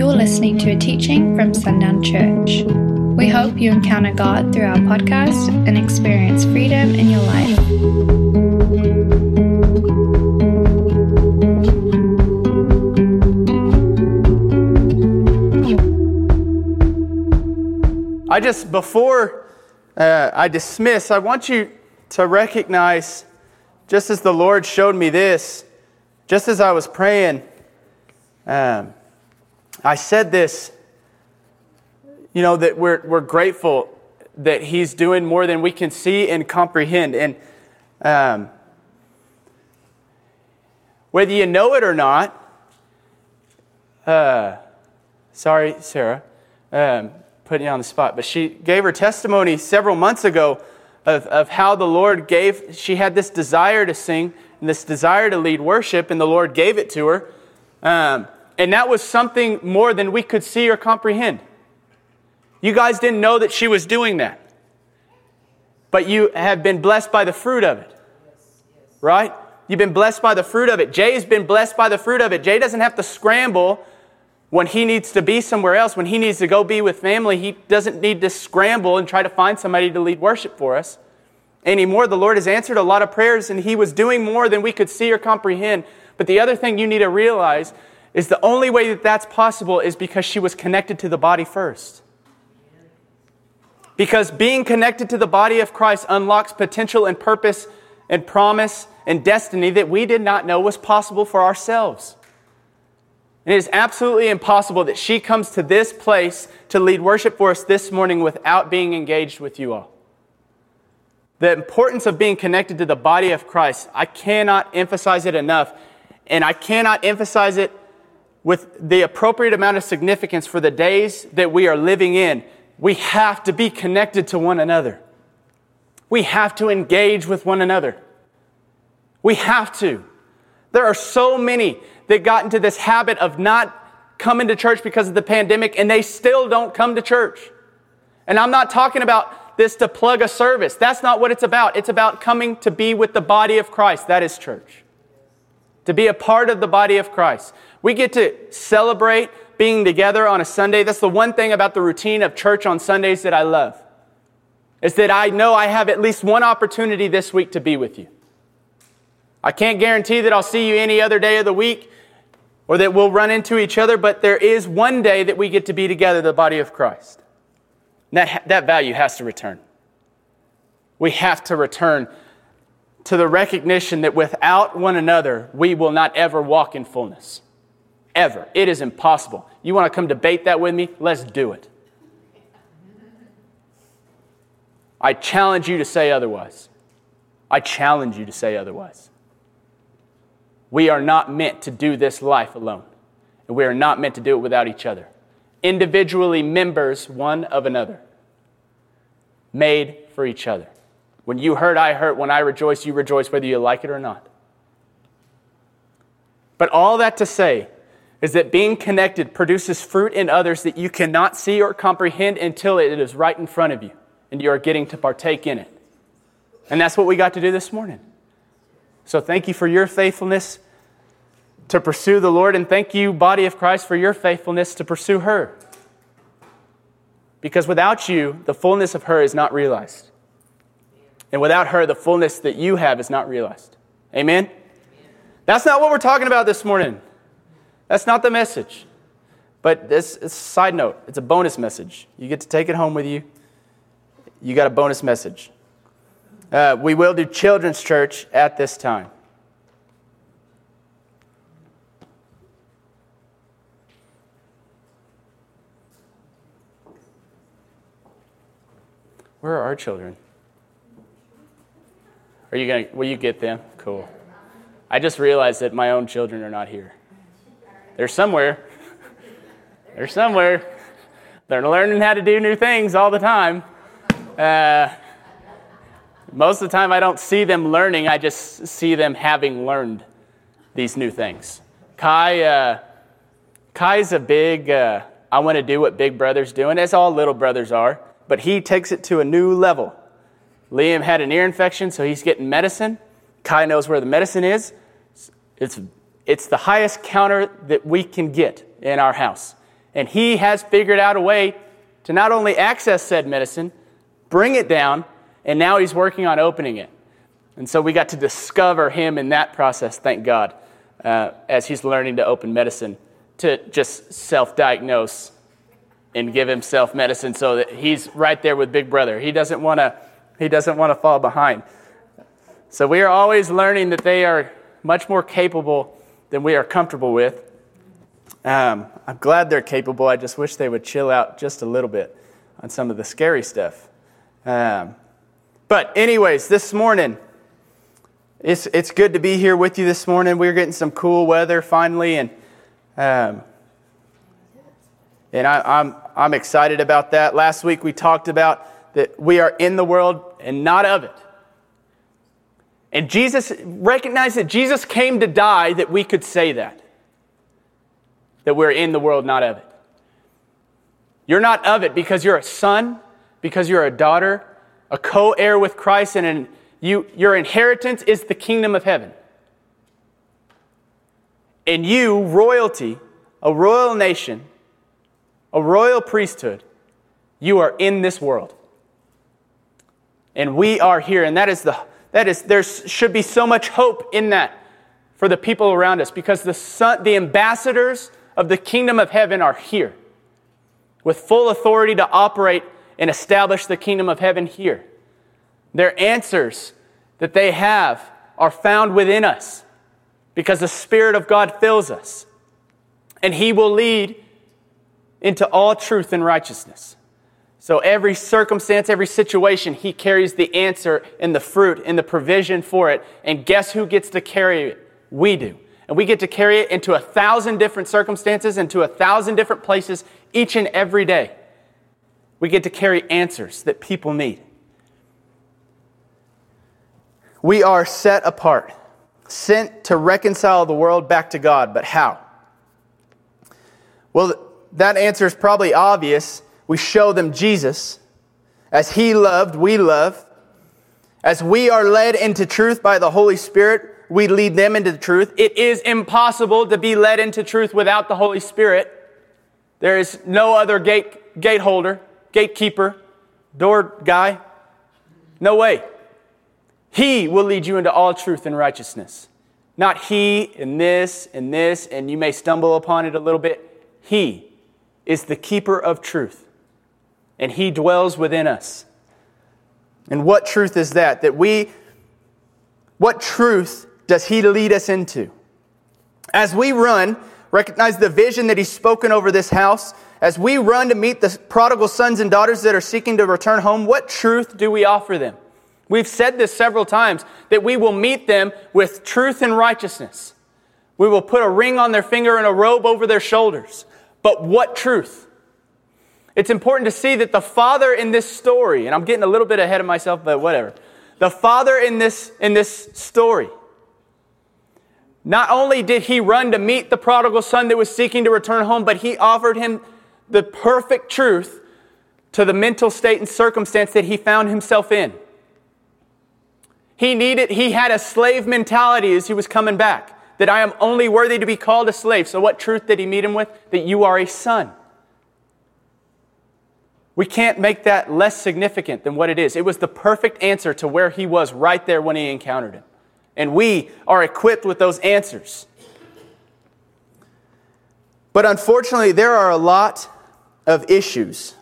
You're listening to a teaching from Sundown Church. We hope you encounter God through our podcast and experience freedom in your life. I just, before uh, I dismiss, I want you to recognize, just as the Lord showed me this, just as I was praying, um, I said this, you know, that we're, we're grateful that He's doing more than we can see and comprehend. And um, whether you know it or not, uh, sorry, Sarah. Um, putting you on the spot, but she gave her testimony several months ago of, of how the Lord gave, she had this desire to sing and this desire to lead worship, and the Lord gave it to her. Um, and that was something more than we could see or comprehend. You guys didn't know that she was doing that, but you have been blessed by the fruit of it, right? You've been blessed by the fruit of it. Jay's been blessed by the fruit of it. Jay doesn't have to scramble when he needs to be somewhere else, when he needs to go be with family, he doesn't need to scramble and try to find somebody to lead worship for us anymore. The Lord has answered a lot of prayers, and he was doing more than we could see or comprehend. But the other thing you need to realize is the only way that that's possible is because she was connected to the body first. Because being connected to the body of Christ unlocks potential and purpose and promise and destiny that we did not know was possible for ourselves. And it is absolutely impossible that she comes to this place to lead worship for us this morning without being engaged with you all. The importance of being connected to the body of Christ, I cannot emphasize it enough. And I cannot emphasize it with the appropriate amount of significance for the days that we are living in. We have to be connected to one another. We have to engage with one another. We have to. There are so many that got into this habit of not coming to church because of the pandemic and they still don't come to church. And I'm not talking about this to plug a service. That's not what it's about. It's about coming to be with the body of Christ. That is church. To be a part of the body of Christ. We get to celebrate being together on a Sunday. That's the one thing about the routine of church on Sundays that I love. Is that I know I have at least one opportunity this week to be with you. I can't guarantee that I'll see you any other day of the week or that we'll run into each other, but there is one day that we get to be together, the body of Christ. That, that value has to return. We have to return to the recognition that without one another, we will not ever walk in fullness. Ever. It is impossible. You want to come debate that with me? Let's do it. I challenge you to say otherwise. I challenge you to say otherwise. We are not meant to do this life alone, and we are not meant to do it without each other. Individually members one of another, made for each other. When you hurt, I hurt. When I rejoice, you rejoice, whether you like it or not. But all that to say is that being connected produces fruit in others that you cannot see or comprehend until it is right in front of you and you are getting to partake in it. And that's what we got to do this morning. So thank you for your faithfulness to pursue the Lord, and thank you, body of Christ, for your faithfulness to pursue her. Because without you, the fullness of her is not realized. And without her, the fullness that you have is not realized. Amen? That's not what we're talking about this morning. That's not the message. But this is a side note, it's a bonus message. You get to take it home with you. You got a bonus message. Uh, we will do children's church at this time. Where are our children? Are you going to, will you get them? Cool. I just realized that my own children are not here. They're somewhere. They're somewhere. They're learning how to do new things all the time. Uh, most of the time, I don't see them learning, I just see them having learned these new things. Kai, uh, Kai's a big, uh, I want to do what big brother's doing, as all little brothers are, but he takes it to a new level. Liam had an ear infection, so he's getting medicine. Kai knows where the medicine is. It's, it's the highest counter that we can get in our house. And he has figured out a way to not only access said medicine, bring it down, and now he's working on opening it. And so we got to discover him in that process, thank God, uh, as he's learning to open medicine, to just self diagnose and give himself medicine so that he's right there with Big Brother. He doesn't want to he doesn't want to fall behind. So we are always learning that they are much more capable than we are comfortable with. Um, I'm glad they're capable. I just wish they would chill out just a little bit on some of the scary stuff. Um, but, anyways, this morning, it's, it's good to be here with you this morning. We're getting some cool weather finally, and, um, and I, I'm, I'm excited about that. Last week we talked about that we are in the world and not of it. And Jesus recognized that Jesus came to die that we could say that. That we're in the world, not of it. You're not of it because you're a son, because you're a daughter, a co heir with Christ, and an, you, your inheritance is the kingdom of heaven. And you, royalty, a royal nation, a royal priesthood, you are in this world. And we are here, and that is the that is, there should be so much hope in that for the people around us because the, son, the ambassadors of the kingdom of heaven are here with full authority to operate and establish the kingdom of heaven here. Their answers that they have are found within us because the Spirit of God fills us. And He will lead into all truth and righteousness. So every circumstance, every situation, he carries the answer and the fruit and the provision for it. And guess who gets to carry it? We do. And we get to carry it into a thousand different circumstances, into a thousand different places each and every day. We get to carry answers that people need. We are set apart, sent to reconcile the world back to God. But how? Well, that answer is probably obvious we show them Jesus. As He loved, we love. As we are led into truth by the Holy Spirit, we lead them into the truth. It is impossible to be led into truth without the Holy Spirit. There is no other gate, gate holder, gatekeeper, door guy. No way. He will lead you into all truth and righteousness. Not he and this and this, and you may stumble upon it a little bit. He is the keeper of truth and He dwells within us. And what truth is that? That we, what truth does He lead us into? As we run, recognize the vision that He's spoken over this house. As we run to meet the prodigal sons and daughters that are seeking to return home, what truth do we offer them? We've said this several times that we will meet them with truth and righteousness. We will put a ring on their finger and a robe over their shoulders. But what truth? It's important to see that the father in this story, and I'm getting a little bit ahead of myself, but whatever. The father in this, in this story, not only did he run to meet the prodigal son that was seeking to return home, but he offered him the perfect truth to the mental state and circumstance that he found himself in. He needed, he had a slave mentality as he was coming back, that I am only worthy to be called a slave. So what truth did he meet him with? That you are a son. We can't make that less significant than what it is. It was the perfect answer to where he was right there when he encountered him. And we are equipped with those answers. But unfortunately, there are a lot of issues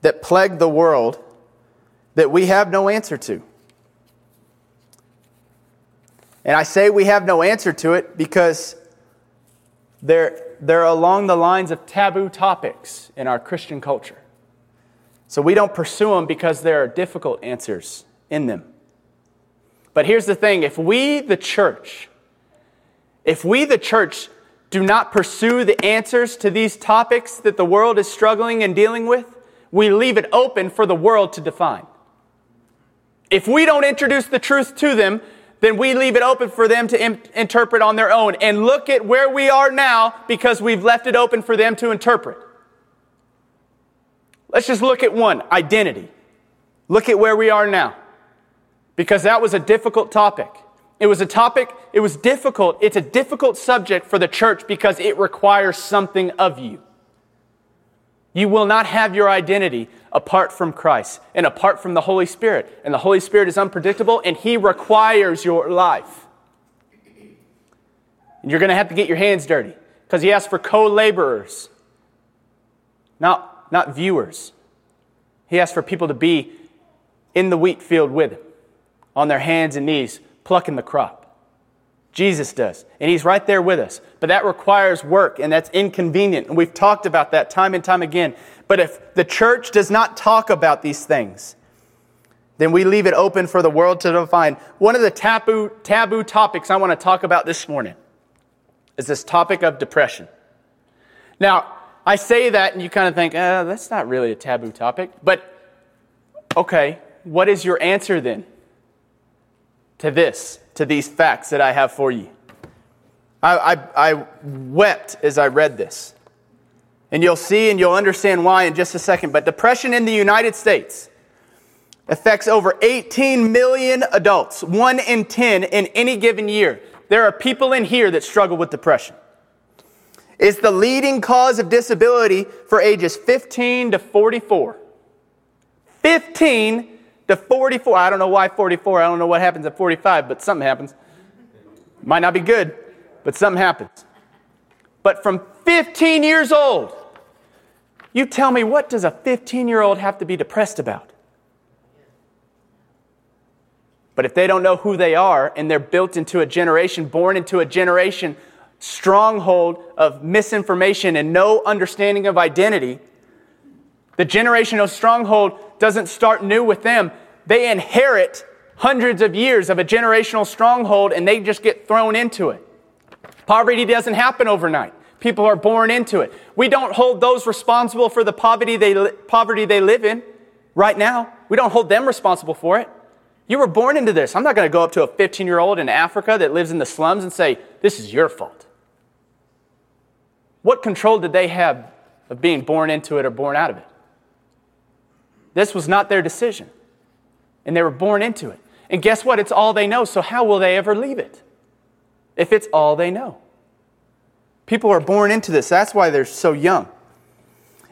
that plague the world that we have no answer to. And I say we have no answer to it because they're they're along the lines of taboo topics in our Christian culture. So we don't pursue them because there are difficult answers in them. But here's the thing if we, the church, if we, the church, do not pursue the answers to these topics that the world is struggling and dealing with, we leave it open for the world to define. If we don't introduce the truth to them, then we leave it open for them to interpret on their own. And look at where we are now because we've left it open for them to interpret. Let's just look at one identity. Look at where we are now because that was a difficult topic. It was a topic, it was difficult. It's a difficult subject for the church because it requires something of you. You will not have your identity apart from Christ and apart from the Holy Spirit. And the Holy Spirit is unpredictable and He requires your life. And you're going to have to get your hands dirty because He asks for co laborers, not, not viewers. He asks for people to be in the wheat field with Him, on their hands and knees, plucking the crop. Jesus does. And he's right there with us. But that requires work and that's inconvenient. And we've talked about that time and time again. But if the church does not talk about these things, then we leave it open for the world to define. One of the taboo, taboo topics I want to talk about this morning is this topic of depression. Now, I say that and you kind of think, uh, that's not really a taboo topic. But, okay, what is your answer then to this, to these facts that I have for you? I, I, I wept as I read this. And you'll see and you'll understand why in just a second. But depression in the United States affects over 18 million adults, one in 10 in any given year. There are people in here that struggle with depression. It's the leading cause of disability for ages 15 to 44. 15 to 44. I don't know why 44. I don't know what happens at 45, but something happens. Might not be good, but something happens. But from 15 years old, you tell me what does a 15 year old have to be depressed about? But if they don't know who they are and they're built into a generation, born into a generation stronghold of misinformation and no understanding of identity, the generational stronghold doesn't start new with them. They inherit hundreds of years of a generational stronghold and they just get thrown into it. Poverty doesn't happen overnight. People are born into it. We don't hold those responsible for the poverty they, poverty they live in right now. We don't hold them responsible for it. You were born into this. I'm not going to go up to a 15 year old in Africa that lives in the slums and say, This is your fault. What control did they have of being born into it or born out of it? This was not their decision. And they were born into it. And guess what? It's all they know. So how will they ever leave it? If it's all they know. People are born into this. That's why they're so young.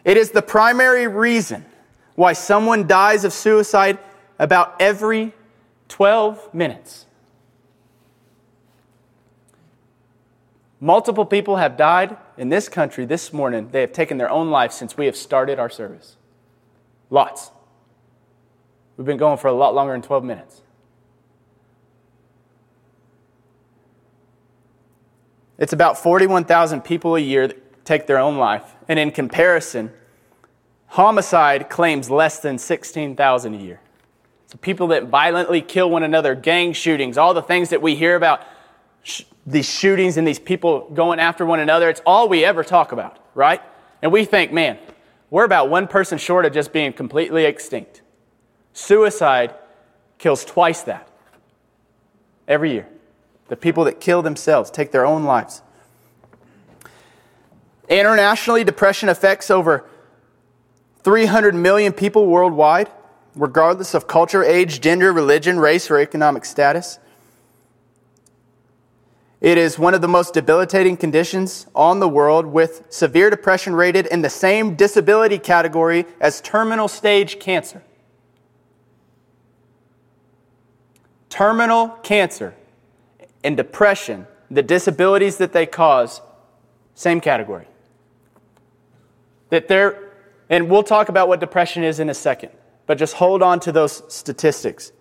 It is the primary reason why someone dies of suicide about every 12 minutes. Multiple people have died in this country this morning. They have taken their own life since we have started our service. Lots. We've been going for a lot longer than 12 minutes. It's about 41,000 people a year that take their own life. And in comparison, homicide claims less than 16,000 a year. So people that violently kill one another, gang shootings, all the things that we hear about, sh- these shootings and these people going after one another, it's all we ever talk about, right? And we think, man, we're about one person short of just being completely extinct. Suicide kills twice that every year. The people that kill themselves take their own lives. Internationally, depression affects over 300 million people worldwide, regardless of culture, age, gender, religion, race, or economic status. It is one of the most debilitating conditions on the world, with severe depression rated in the same disability category as terminal stage cancer. Terminal cancer and depression, the disabilities that they cause, same category. That they're, and we'll talk about what depression is in a second, but just hold on to those statistics.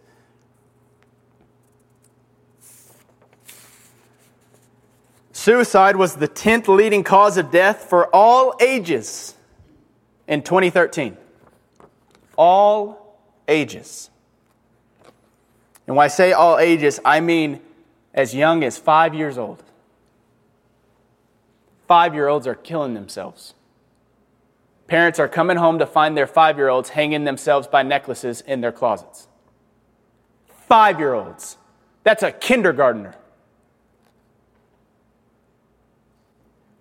Suicide was the 10th leading cause of death for all ages in 2013. All ages. And when I say all ages, I mean as young as five years old. Five year olds are killing themselves. Parents are coming home to find their five year olds hanging themselves by necklaces in their closets. Five year olds. That's a kindergartner.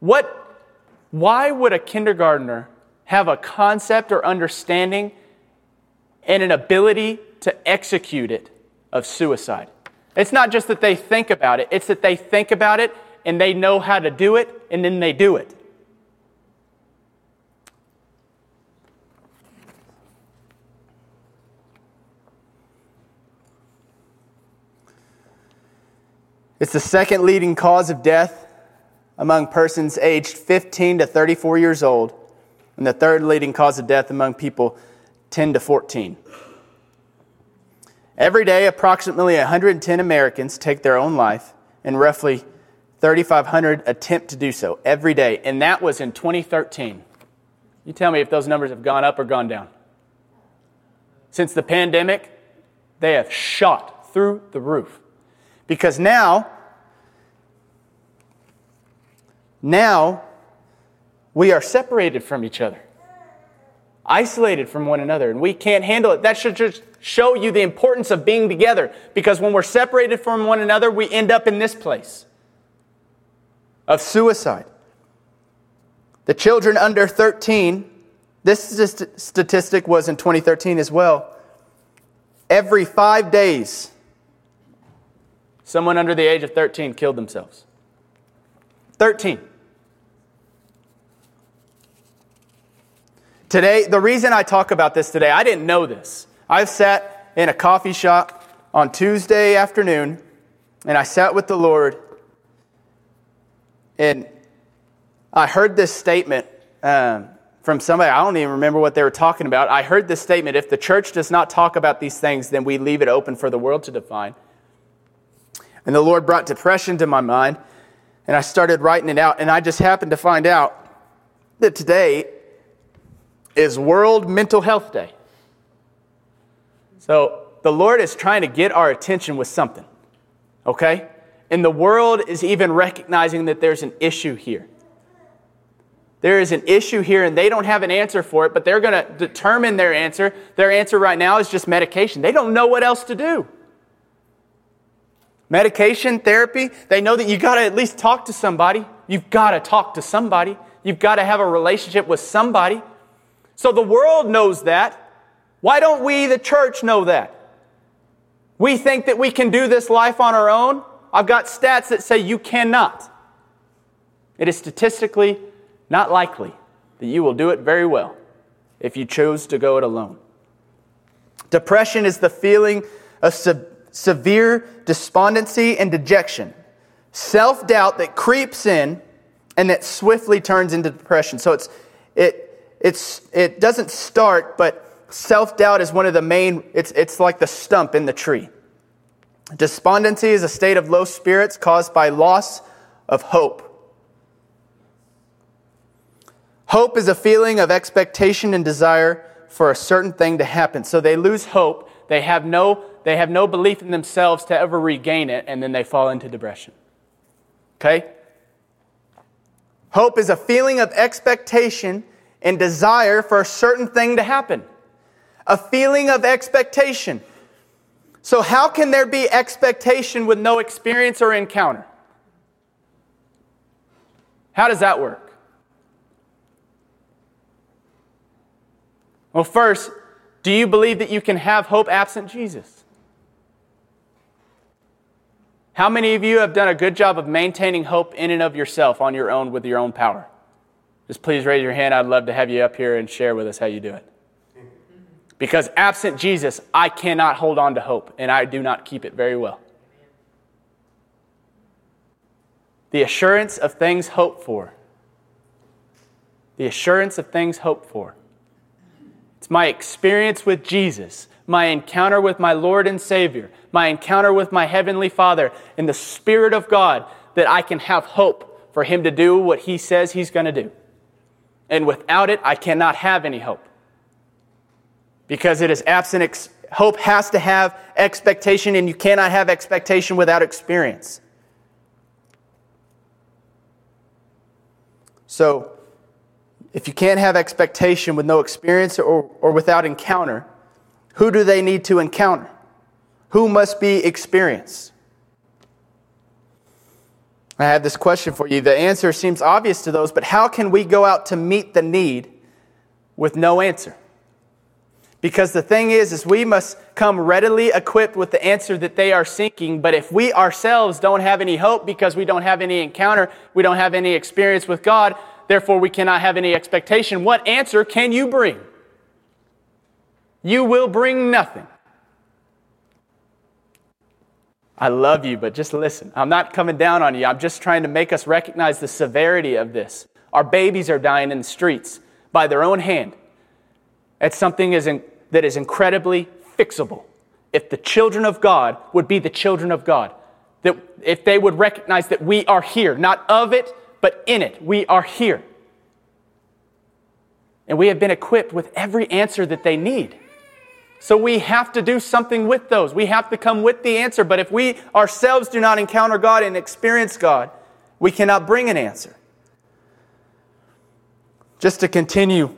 What, why would a kindergartner have a concept or understanding and an ability to execute it of suicide. It's not just that they think about it, it's that they think about it and they know how to do it and then they do it. It's the second leading cause of death among persons aged 15 to 34 years old, and the third leading cause of death among people 10 to 14. Every day, approximately 110 Americans take their own life, and roughly 3,500 attempt to do so every day. And that was in 2013. You tell me if those numbers have gone up or gone down. Since the pandemic, they have shot through the roof. Because now, now, we are separated from each other, isolated from one another, and we can't handle it. That should just show you the importance of being together because when we're separated from one another, we end up in this place of suicide. The children under 13, this statistic was in 2013 as well. Every five days, someone under the age of 13 killed themselves. 13. Today, the reason I talk about this today, I didn't know this. I've sat in a coffee shop on Tuesday afternoon and I sat with the Lord and I heard this statement um, from somebody. I don't even remember what they were talking about. I heard this statement if the church does not talk about these things, then we leave it open for the world to define. And the Lord brought depression to my mind, and I started writing it out. And I just happened to find out that today is World Mental Health Day. So the Lord is trying to get our attention with something, okay? And the world is even recognizing that there's an issue here. There is an issue here, and they don't have an answer for it, but they're going to determine their answer. Their answer right now is just medication. They don't know what else to do. Medication, therapy, they know that you got to at least talk to somebody. You've got to talk to somebody. You've got to have a relationship with somebody. So the world knows that. Why don't we, the church, know that? We think that we can do this life on our own. I've got stats that say you cannot. It is statistically not likely that you will do it very well if you choose to go it alone. Depression is the feeling of se- severe despondency and dejection, self doubt that creeps in and that swiftly turns into depression. So it's, it, it's, it doesn't start, but self doubt is one of the main, it's, it's like the stump in the tree. Despondency is a state of low spirits caused by loss of hope. Hope is a feeling of expectation and desire for a certain thing to happen. So they lose hope. They have no, they have no belief in themselves to ever regain it, and then they fall into depression. Okay? Hope is a feeling of expectation and desire for a certain thing to happen a feeling of expectation. So, how can there be expectation with no experience or encounter? How does that work? Well, first, do you believe that you can have hope absent Jesus? How many of you have done a good job of maintaining hope in and of yourself on your own with your own power? Just please raise your hand. I'd love to have you up here and share with us how you do it. Because absent Jesus, I cannot hold on to hope, and I do not keep it very well. The assurance of things hoped for. The assurance of things hoped for. It's my experience with Jesus, my encounter with my Lord and Savior, my encounter with my Heavenly Father, in the Spirit of God that I can have hope for Him to do what He says He's going to do. And without it, I cannot have any hope because it is absent. Ex- hope has to have expectation, and you cannot have expectation without experience. So, if you can't have expectation with no experience or, or without encounter, who do they need to encounter? Who must be experienced? I have this question for you. The answer seems obvious to those, but how can we go out to meet the need with no answer? Because the thing is, is we must come readily equipped with the answer that they are seeking. But if we ourselves don't have any hope because we don't have any encounter, we don't have any experience with God, therefore we cannot have any expectation, what answer can you bring? You will bring nothing. I love you, but just listen. I'm not coming down on you. I'm just trying to make us recognize the severity of this. Our babies are dying in the streets by their own hand. It's something that is incredibly fixable. If the children of God would be the children of God, that if they would recognize that we are here, not of it, but in it, we are here. And we have been equipped with every answer that they need. So we have to do something with those. We have to come with the answer. But if we ourselves do not encounter God and experience God, we cannot bring an answer. Just to continue,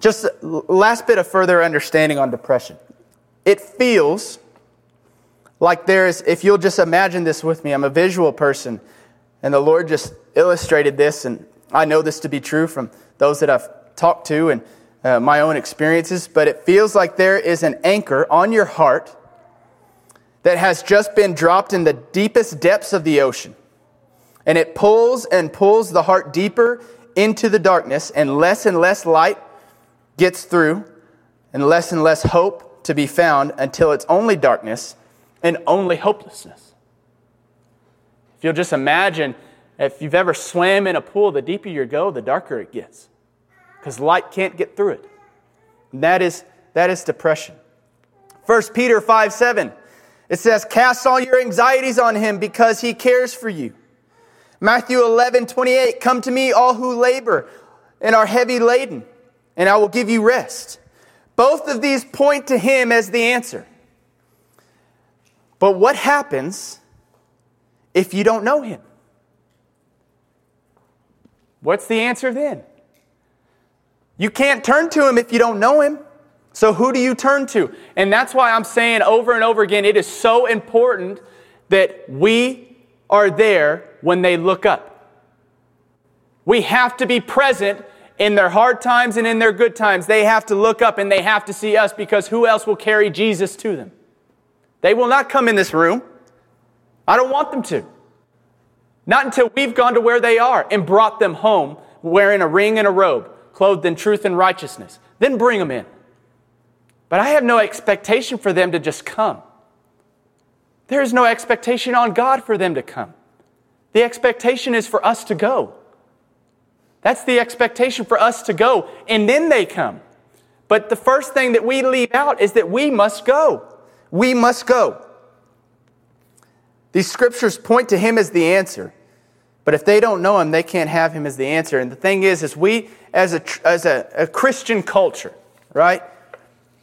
just last bit of further understanding on depression. It feels like there's, if you'll just imagine this with me, I'm a visual person, and the Lord just illustrated this, and I know this to be true from those that I've talked to, and uh, my own experiences, but it feels like there is an anchor on your heart that has just been dropped in the deepest depths of the ocean. And it pulls and pulls the heart deeper into the darkness, and less and less light gets through, and less and less hope to be found until it's only darkness and only hopelessness. If you'll just imagine, if you've ever swam in a pool, the deeper you go, the darker it gets because light can't get through it. And that is, that is depression. 1 Peter 5 7, it says, Cast all your anxieties on him because he cares for you. Matthew 11 28, Come to me, all who labor and are heavy laden, and I will give you rest. Both of these point to him as the answer. But what happens if you don't know him? What's the answer then? You can't turn to him if you don't know him. So who do you turn to? And that's why I'm saying over and over again, it is so important that we are there when they look up. We have to be present in their hard times and in their good times. They have to look up and they have to see us because who else will carry Jesus to them? They will not come in this room. I don't want them to. Not until we've gone to where they are and brought them home wearing a ring and a robe clothed in truth and righteousness. Then bring them in. But I have no expectation for them to just come. There is no expectation on God for them to come. The expectation is for us to go. That's the expectation for us to go, and then they come. But the first thing that we leave out is that we must go. We must go. These scriptures point to Him as the answer. But if they don't know him, they can't have him as the answer. And the thing is, is we, as a, as a, a Christian culture, right?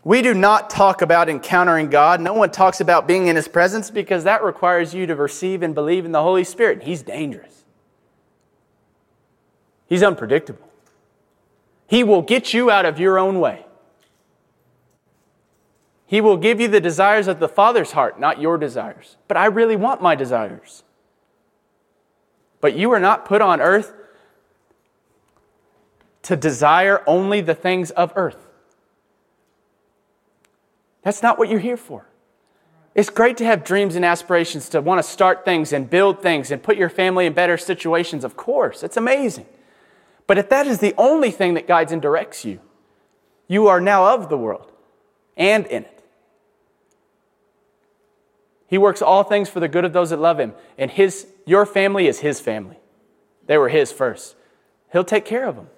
We do not talk about encountering God. No one talks about being in his presence because that requires you to receive and believe in the Holy Spirit. He's dangerous. He's unpredictable. He will get you out of your own way. He will give you the desires of the Father's heart, not your desires. But I really want my desires. But you are not put on earth to desire only the things of earth. That's not what you're here for. It's great to have dreams and aspirations to want to start things and build things and put your family in better situations, of course. It's amazing. But if that is the only thing that guides and directs you, you are now of the world and in it. He works all things for the good of those that love him. And his, your family is his family. They were his first. He'll take care of them.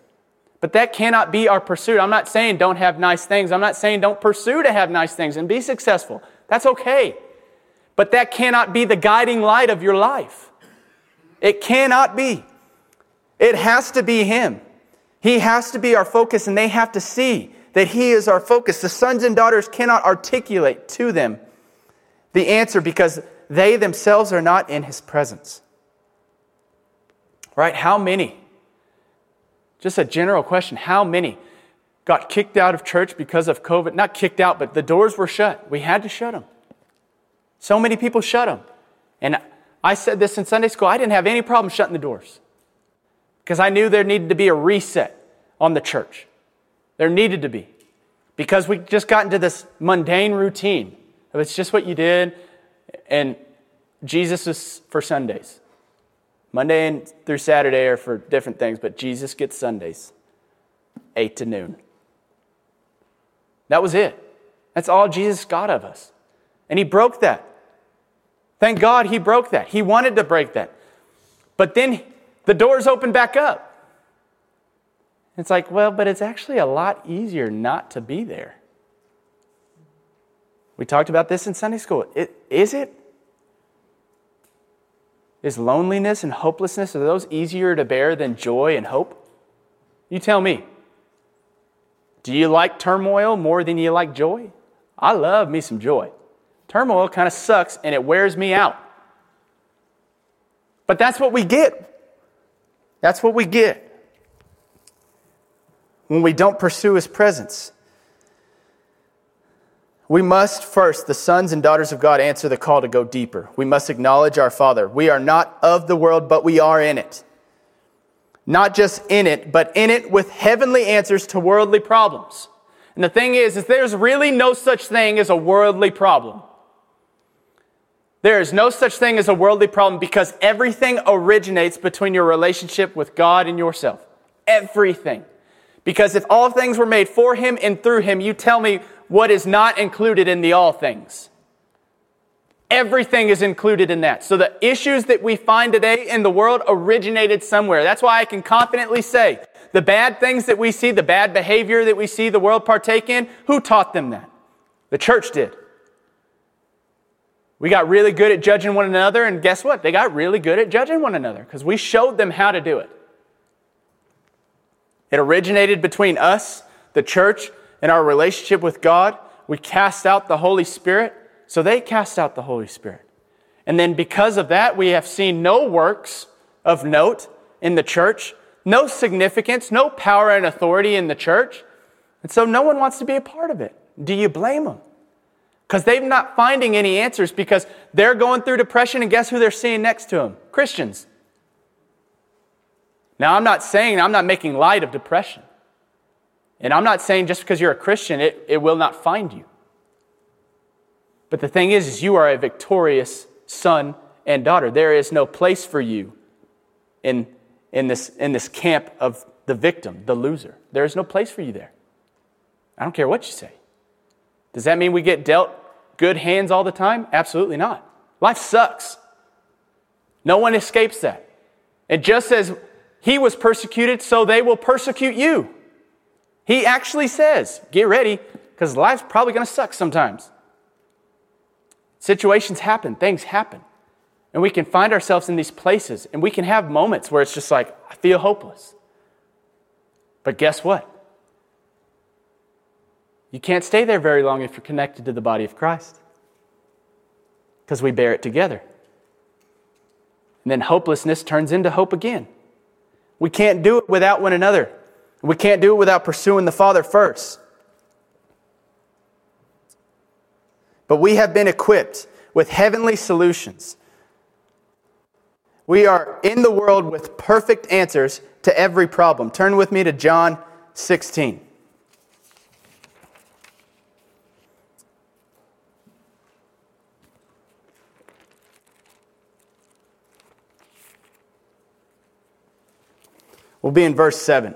But that cannot be our pursuit. I'm not saying don't have nice things. I'm not saying don't pursue to have nice things and be successful. That's okay. But that cannot be the guiding light of your life. It cannot be. It has to be Him. He has to be our focus, and they have to see that He is our focus. The sons and daughters cannot articulate to them the answer because they themselves are not in his presence. Right? How many? Just a general question. How many got kicked out of church because of COVID? Not kicked out, but the doors were shut. We had to shut them. So many people shut them. And I said this in Sunday school I didn't have any problem shutting the doors because I knew there needed to be a reset on the church. There needed to be because we just got into this mundane routine. It's just what you did, and Jesus is for Sundays. Monday and through Saturday are for different things, but Jesus gets Sundays, 8 to noon. That was it. That's all Jesus got of us. And he broke that. Thank God he broke that. He wanted to break that. But then the doors opened back up. It's like, well, but it's actually a lot easier not to be there. We talked about this in Sunday school. It, is it? Is loneliness and hopelessness, are those easier to bear than joy and hope? You tell me. Do you like turmoil more than you like joy? I love me some joy. Turmoil kind of sucks and it wears me out. But that's what we get. That's what we get when we don't pursue his presence. We must first, the sons and daughters of God, answer the call to go deeper. We must acknowledge our Father. We are not of the world, but we are in it. Not just in it, but in it with heavenly answers to worldly problems. And the thing is, is there's really no such thing as a worldly problem. There is no such thing as a worldly problem because everything originates between your relationship with God and yourself. Everything. Because if all things were made for him and through him, you tell me what is not included in the all things. Everything is included in that. So the issues that we find today in the world originated somewhere. That's why I can confidently say the bad things that we see, the bad behavior that we see the world partake in, who taught them that? The church did. We got really good at judging one another, and guess what? They got really good at judging one another because we showed them how to do it. It originated between us, the church, and our relationship with God. We cast out the Holy Spirit, so they cast out the Holy Spirit. And then because of that, we have seen no works of note in the church, no significance, no power and authority in the church. And so no one wants to be a part of it. Do you blame them? Because they're not finding any answers because they're going through depression, and guess who they're seeing next to them? Christians. Now, I'm not saying, I'm not making light of depression. And I'm not saying just because you're a Christian, it, it will not find you. But the thing is, is you are a victorious son and daughter. There is no place for you in, in, this, in this camp of the victim, the loser. There is no place for you there. I don't care what you say. Does that mean we get dealt good hands all the time? Absolutely not. Life sucks. No one escapes that. And just as he was persecuted, so they will persecute you. He actually says, get ready, because life's probably going to suck sometimes. Situations happen, things happen. And we can find ourselves in these places, and we can have moments where it's just like, I feel hopeless. But guess what? You can't stay there very long if you're connected to the body of Christ, because we bear it together. And then hopelessness turns into hope again. We can't do it without one another. We can't do it without pursuing the Father first. But we have been equipped with heavenly solutions. We are in the world with perfect answers to every problem. Turn with me to John 16. We'll be in verse 7.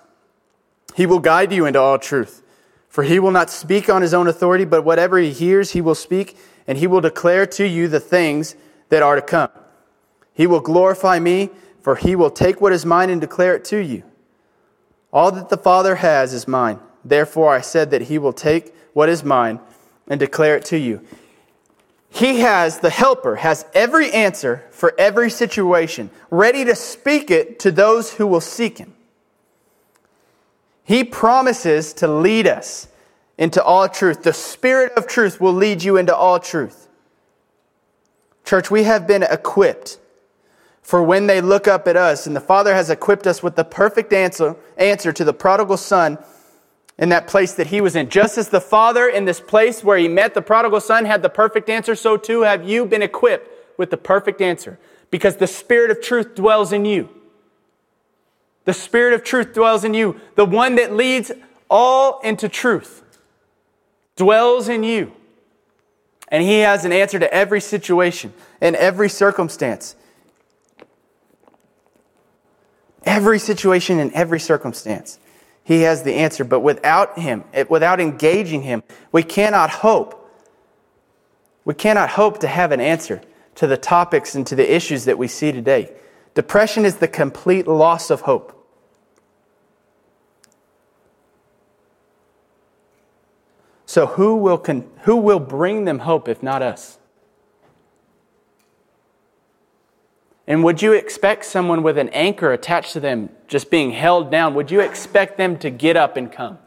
he will guide you into all truth. For he will not speak on his own authority, but whatever he hears, he will speak, and he will declare to you the things that are to come. He will glorify me, for he will take what is mine and declare it to you. All that the Father has is mine. Therefore, I said that he will take what is mine and declare it to you. He has, the helper, has every answer for every situation, ready to speak it to those who will seek him. He promises to lead us into all truth. The Spirit of truth will lead you into all truth. Church, we have been equipped for when they look up at us, and the Father has equipped us with the perfect answer, answer to the prodigal son in that place that he was in. Just as the Father in this place where he met the prodigal son had the perfect answer, so too have you been equipped with the perfect answer because the Spirit of truth dwells in you. The Spirit of truth dwells in you. The one that leads all into truth dwells in you. And he has an answer to every situation and every circumstance. Every situation and every circumstance. He has the answer. But without Him, without engaging Him, we cannot hope. We cannot hope to have an answer to the topics and to the issues that we see today. Depression is the complete loss of hope. So, who will, con- who will bring them hope if not us? And would you expect someone with an anchor attached to them just being held down, would you expect them to get up and come?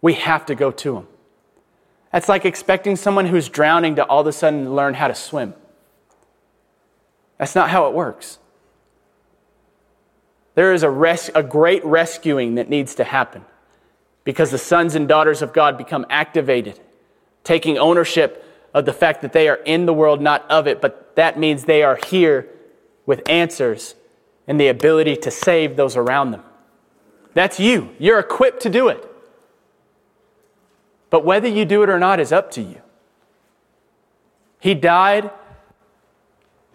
We have to go to them. That's like expecting someone who's drowning to all of a sudden learn how to swim. That's not how it works. There is a, res- a great rescuing that needs to happen because the sons and daughters of God become activated, taking ownership of the fact that they are in the world, not of it, but that means they are here with answers and the ability to save those around them. That's you. You're equipped to do it. But whether you do it or not is up to you. He died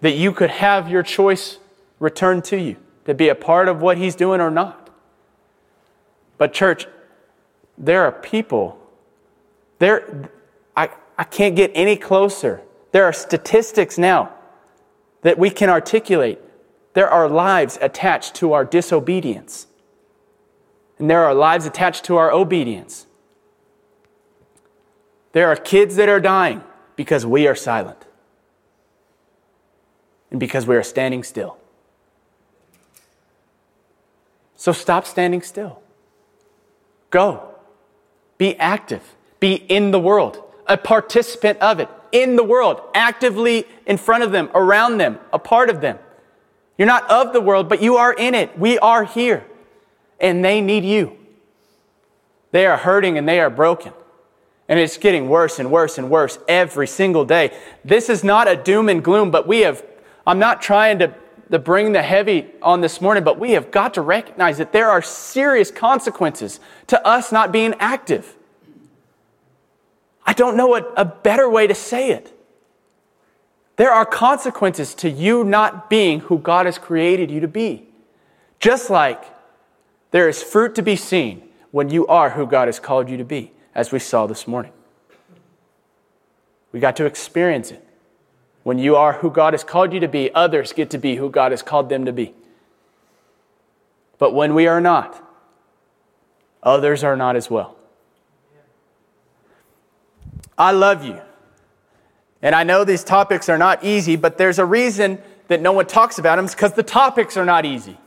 that you could have your choice returned to you, to be a part of what He's doing or not. But, church, there are people, there, I, I can't get any closer. There are statistics now that we can articulate. There are lives attached to our disobedience, and there are lives attached to our obedience. There are kids that are dying because we are silent and because we are standing still. So stop standing still. Go. Be active. Be in the world, a participant of it, in the world, actively in front of them, around them, a part of them. You're not of the world, but you are in it. We are here, and they need you. They are hurting and they are broken. And it's getting worse and worse and worse every single day. This is not a doom and gloom, but we have, I'm not trying to, to bring the heavy on this morning, but we have got to recognize that there are serious consequences to us not being active. I don't know a, a better way to say it. There are consequences to you not being who God has created you to be. Just like there is fruit to be seen when you are who God has called you to be, as we saw this morning. We got to experience it. When you are who God has called you to be, others get to be who God has called them to be. But when we are not, others are not as well. I love you. And I know these topics are not easy, but there's a reason that no one talks about them. Because the topics are not easy.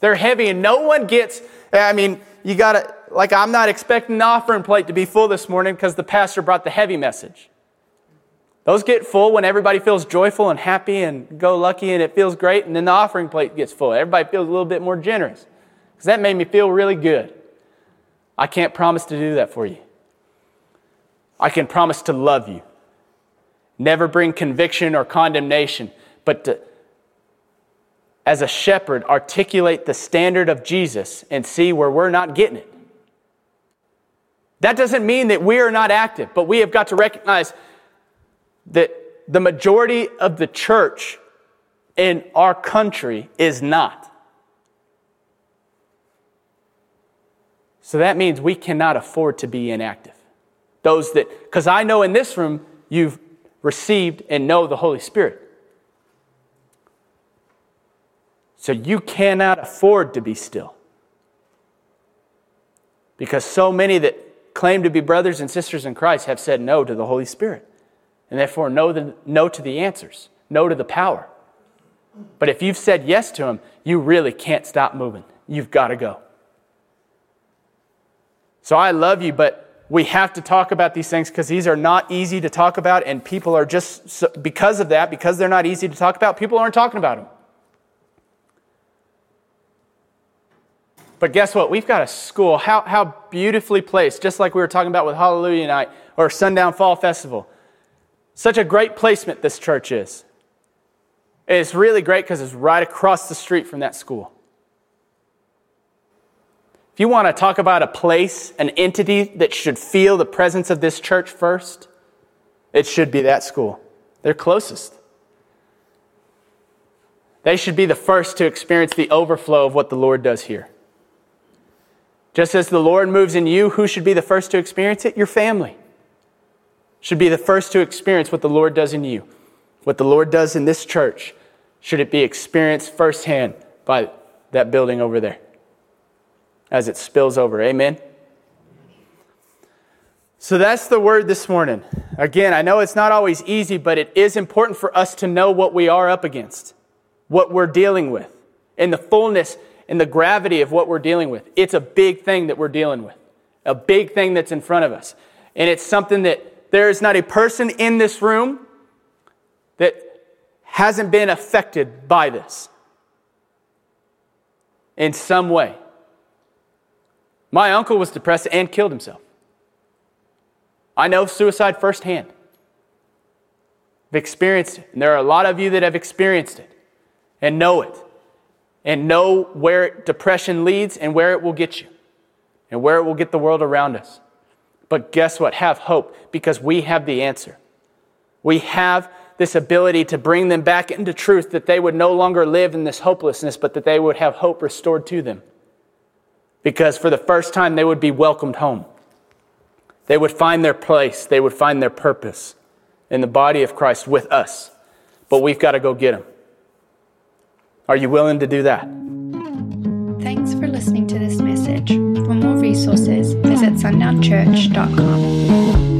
They're heavy, and no one gets, I mean, you got to, like, I'm not expecting the offering plate to be full this morning because the pastor brought the heavy message. Those get full when everybody feels joyful and happy and go lucky and it feels great, and then the offering plate gets full. Everybody feels a little bit more generous because that made me feel really good. I can't promise to do that for you. I can promise to love you never bring conviction or condemnation, but to, as a shepherd, articulate the standard of Jesus and see where we're not getting it. That doesn't mean that we are not active, but we have got to recognize that the majority of the church in our country is not. So that means we cannot afford to be inactive. Those that, because I know in this room, you've received and know the Holy Spirit. So you cannot afford to be still. Because so many that claim to be brothers and sisters in Christ have said no to the Holy Spirit. And therefore, no, the, no to the answers, no to the power. But if you've said yes to Him, you really can't stop moving. You've got to go. So I love you, but we have to talk about these things because these are not easy to talk about, and people are just, because of that, because they're not easy to talk about, people aren't talking about them. But guess what? We've got a school, how, how beautifully placed, just like we were talking about with Hallelujah Night or Sundown Fall Festival. Such a great placement this church is. It's really great because it's right across the street from that school. If you want to talk about a place, an entity that should feel the presence of this church first, it should be that school. They're closest. They should be the first to experience the overflow of what the Lord does here. Just as the Lord moves in you, who should be the first to experience it? Your family. Should be the first to experience what the Lord does in you. What the Lord does in this church, should it be experienced firsthand by that building over there as it spills over. Amen. So that's the word this morning. Again, I know it's not always easy, but it is important for us to know what we are up against, what we're dealing with, in the fullness and the gravity of what we're dealing with. It's a big thing that we're dealing with, a big thing that's in front of us. And it's something that there is not a person in this room that hasn't been affected by this in some way. My uncle was depressed and killed himself. I know suicide firsthand. I've experienced it. And there are a lot of you that have experienced it and know it and know where depression leads and where it will get you and where it will get the world around us. But guess what? Have hope because we have the answer. We have this ability to bring them back into truth that they would no longer live in this hopelessness, but that they would have hope restored to them. Because for the first time, they would be welcomed home. They would find their place, they would find their purpose in the body of Christ with us. But we've got to go get them. Are you willing to do that? Thanks for listening to this message. For more resources, visit sundownchurch.com.